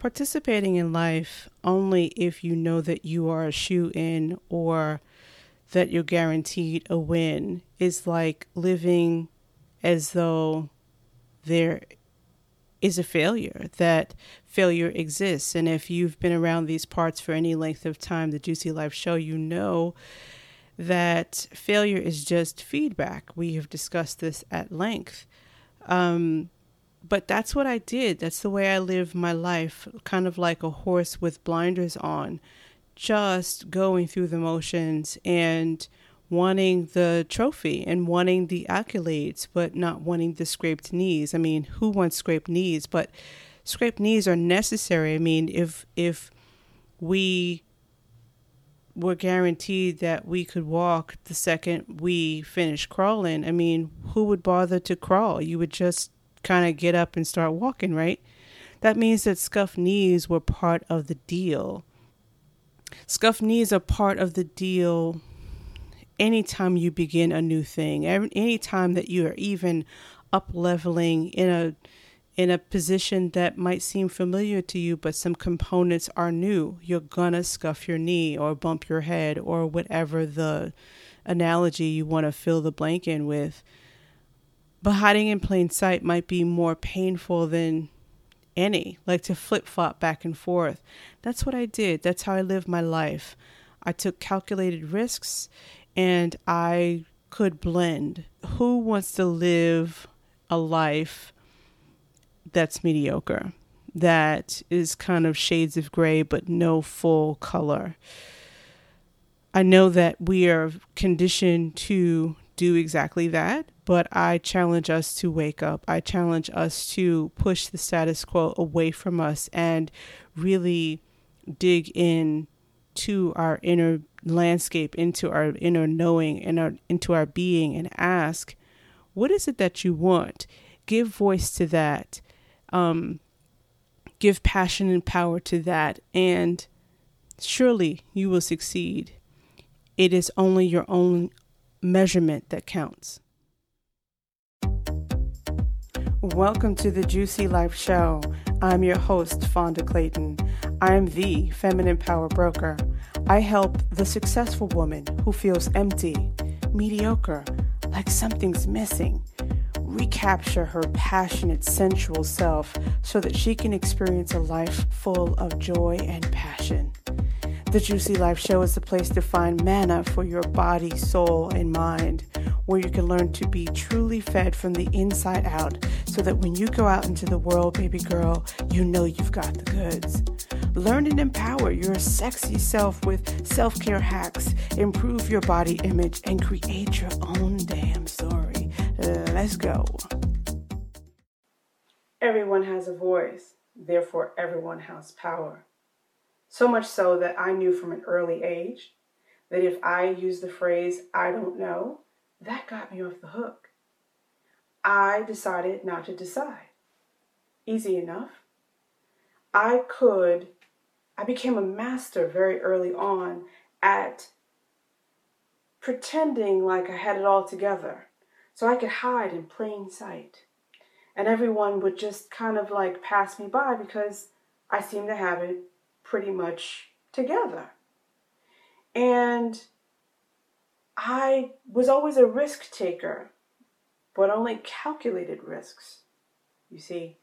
participating in life only if you know that you are a shoe in or that you're guaranteed a win is like living as though there is a failure, that failure exists. And if you've been around these parts for any length of time, the Juicy Life Show, you know that failure is just feedback. We have discussed this at length. Um, but that's what I did. That's the way I live my life, kind of like a horse with blinders on, just going through the motions and wanting the trophy and wanting the accolades, but not wanting the scraped knees. I mean, who wants scraped knees? But scraped knees are necessary. I mean, if if we were guaranteed that we could walk the second we finished crawling, I mean, who would bother to crawl? You would just kind of get up and start walking, right? That means that scuffed knees were part of the deal. Scuffed knees are part of the deal anytime you begin a new thing. Anytime that you are even up leveling in a in a position that might seem familiar to you, but some components are new, you're gonna scuff your knee or bump your head or whatever the analogy you want to fill the blank in with. But hiding in plain sight might be more painful than any, like to flip flop back and forth. That's what I did. That's how I lived my life. I took calculated risks and I could blend. Who wants to live a life that's mediocre, that is kind of shades of gray but no full color? I know that we are conditioned to do exactly that, but I challenge us to wake up. I challenge us to push the status quo away from us and really dig in to our inner landscape, into our inner knowing and our, into our being and ask, what is it that you want? Give voice to that. Um, give passion and power to that. And surely you will succeed. It is only your own measurement that counts. Welcome to the Juicy Life Show. I'm your host, Fonda Clayton. I am the feminine power broker. I help the successful woman who feels empty, mediocre, like something's missing, recapture her passionate, sensual self so that she can experience a life full of joy and passion. The Juicy Life Show is the place to find manna for your body, soul, and mind, where you can learn to be truly fed from the inside out so that when you go out into the world, baby girl, you know you've got the goods. Learn and empower your sexy self with self care hacks, improve your body image, and create your own damn story. Let's go. Everyone has a voice, therefore, everyone has power. So much so that I knew from an early age that if I used the phrase, I don't know, that got me off the hook. I decided not to decide. Easy enough. I could, I became a master very early on at pretending like I had it all together so I could hide in plain sight. And everyone would just kind of like pass me by because I seemed to have it pretty much together. And I was always a risk taker, but only calculated risks. You see,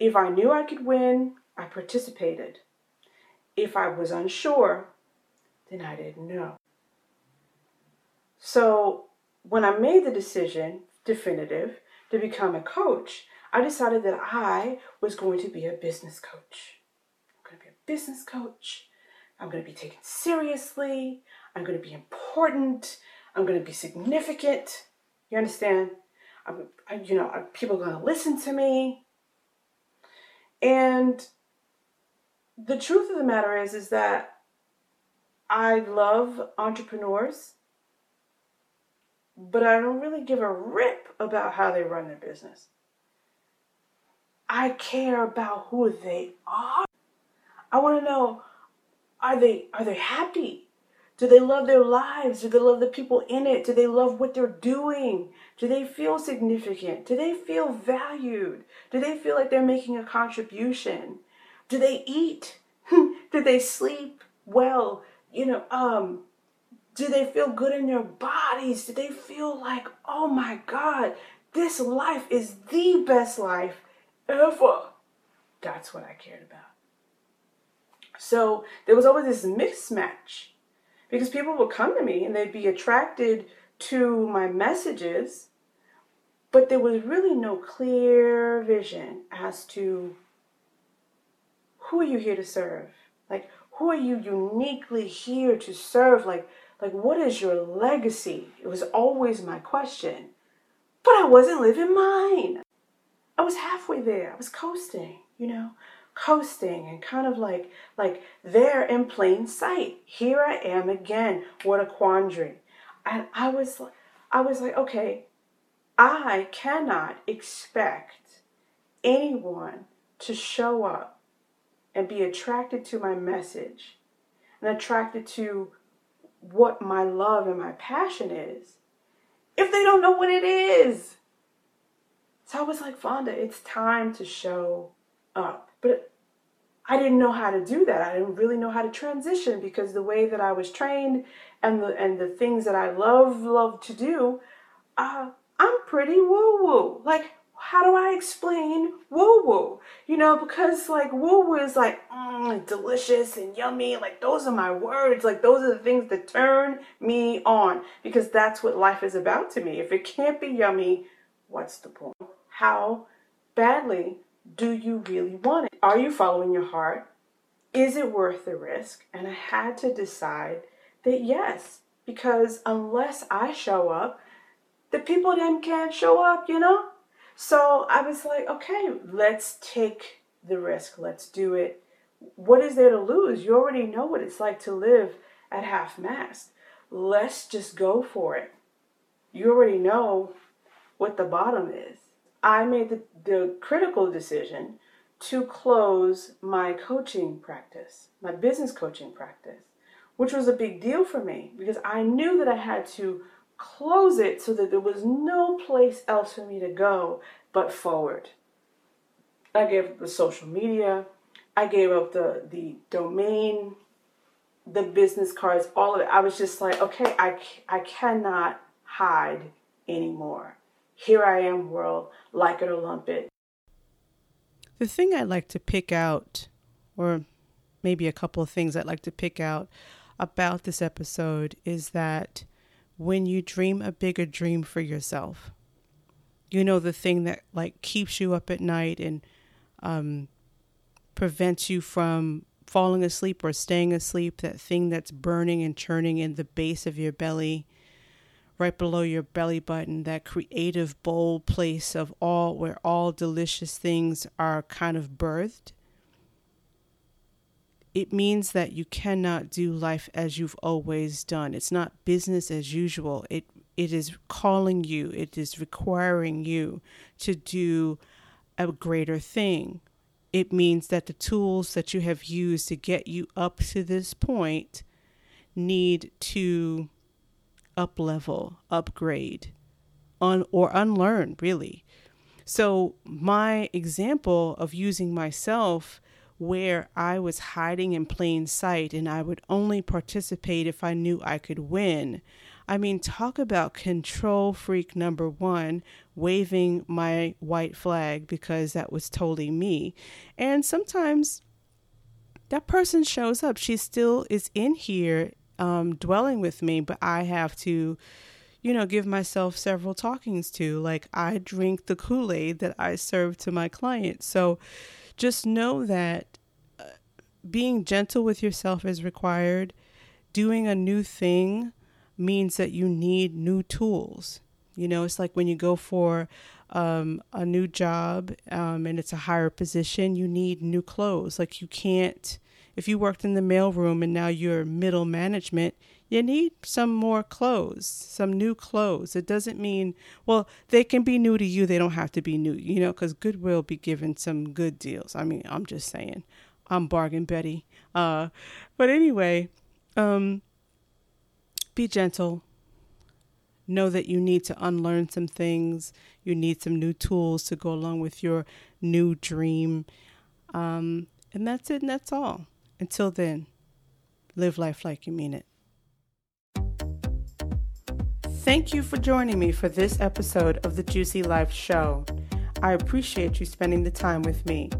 if I knew I could win, I participated. If I was unsure, then I didn't know. So when I made the decision, definitive, to become a coach, I decided that I was going to be a business coach business coach. I'm going to be taken seriously. I'm going to be important. I'm going to be significant. You understand? I'm, I, you know, people are going to listen to me. And the truth of the matter is, is that I love entrepreneurs, but I don't really give a rip about how they run their business. I care about who they are. I want to know are they are they happy? Do they love their lives? Do they love the people in it? Do they love what they're doing? Do they feel significant? Do they feel valued? Do they feel like they're making a contribution? Do they eat? do they sleep well? You know, um, do they feel good in their bodies? Do they feel like, oh my God, this life is the best life ever? That's what I cared about. So there was always this mismatch because people would come to me and they'd be attracted to my messages, but there was really no clear vision as to who are you here to serve? Like, who are you uniquely here to serve? Like, like, what is your legacy? It was always my question. But I wasn't living mine. I was halfway there. I was coasting, you know, coasting and kind of like like there in plain sight. Here I am again. What a quandary. And I was I was like, okay, I cannot expect anyone to show up and be attracted to my message and attracted to what my love and my passion is if they don't know what it is. So I was like, Fonda, it's time to show up. But I didn't know how to do that. I didn't really know how to transition because the way that I was trained and the and the things that I love love to do, uh, I'm pretty woo woo. Like how do I explain woo woo? You know, because like woo woo is like mm, delicious and yummy. Like those are my words. Like those are the things that turn me on because that's what life is about to me. If it can't be yummy, what's the point? How badly do you really want it? Are you following your heart? Is it worth the risk? And I had to decide that yes, because unless I show up, the people then can't show up, you know? So I was like, okay, let's take the risk. Let's do it. What is there to lose? You already know what it's like to live at half mast. Let's just go for it. You already know what the bottom is. I made the, the critical decision to close my coaching practice, my business coaching practice, which was a big deal for me because I knew that I had to close it so that there was no place else for me to go but forward. I gave up the social media, I gave up the the domain, the business cards, all of it. I was just like, okay, I I cannot hide anymore. Here I am, world, like it or lump it. The thing I'd like to pick out, or maybe a couple of things I'd like to pick out about this episode, is that when you dream a bigger dream for yourself. You know, the thing that like keeps you up at night and um, prevents you from falling asleep or staying asleep, that thing that's burning and churning in the base of your belly, right below your belly button, that creative, bold place of all where all delicious things are kind of birthed it means that you cannot do life as you've always done. It's not business as usual. It it is calling you, it is requiring you to do a greater thing. It means that the tools that you have used to get you up to this point need to up level, upgrade, un- or unlearn, really. So, my example of using myself where I was hiding in plain sight and I would only participate if I knew I could win. I mean, talk about control freak number one, waving my white flag because that was totally me. And sometimes that person shows up. She still is in here um, dwelling with me, but I have to, you know, give myself several talkings to. Like, I drink the Kool Aid that I serve to my clients. So, just know that uh, being gentle with yourself is required. Doing a new thing means that you need new tools. You know, it's like when you go for um, a new job um, and it's a higher position, you need new clothes. Like you can't, if you worked in the mailroom and now you're middle management, you need some more clothes, some new clothes. It doesn't mean, well, they can be new to you. They don't have to be new, you know, because Goodwill be giving some good deals. I mean, I'm just saying, I'm bargain Betty. Uh, but anyway, um, be gentle. Know that you need to unlearn some things. You need some new tools to go along with your new dream. Um, And that's it and that's all. Until then, live life like you mean it. Thank you for joining me for this episode of the Juicy Life Show. I appreciate you spending the time with me.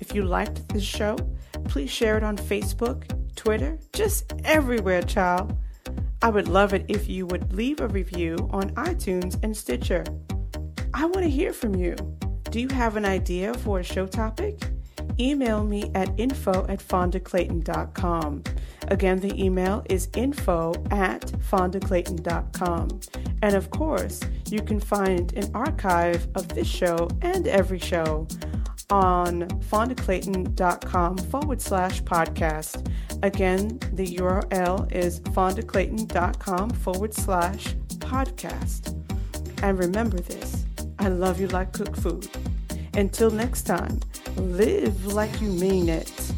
If you liked this show, please share it on Facebook, Twitter, just everywhere, child. I would love it if you would leave a review on iTunes and Stitcher. I want to hear from you. Do you have an idea for a show topic? Email me at info at fondaclayton.com. Again, the email is info at fondaclayton.com. And of course, you can find an archive of this show and every show on fondaclayton.com forward slash podcast. Again, the URL is fondaclayton.com forward slash podcast. And remember this I love you like cooked food. Until next time, live like you mean it.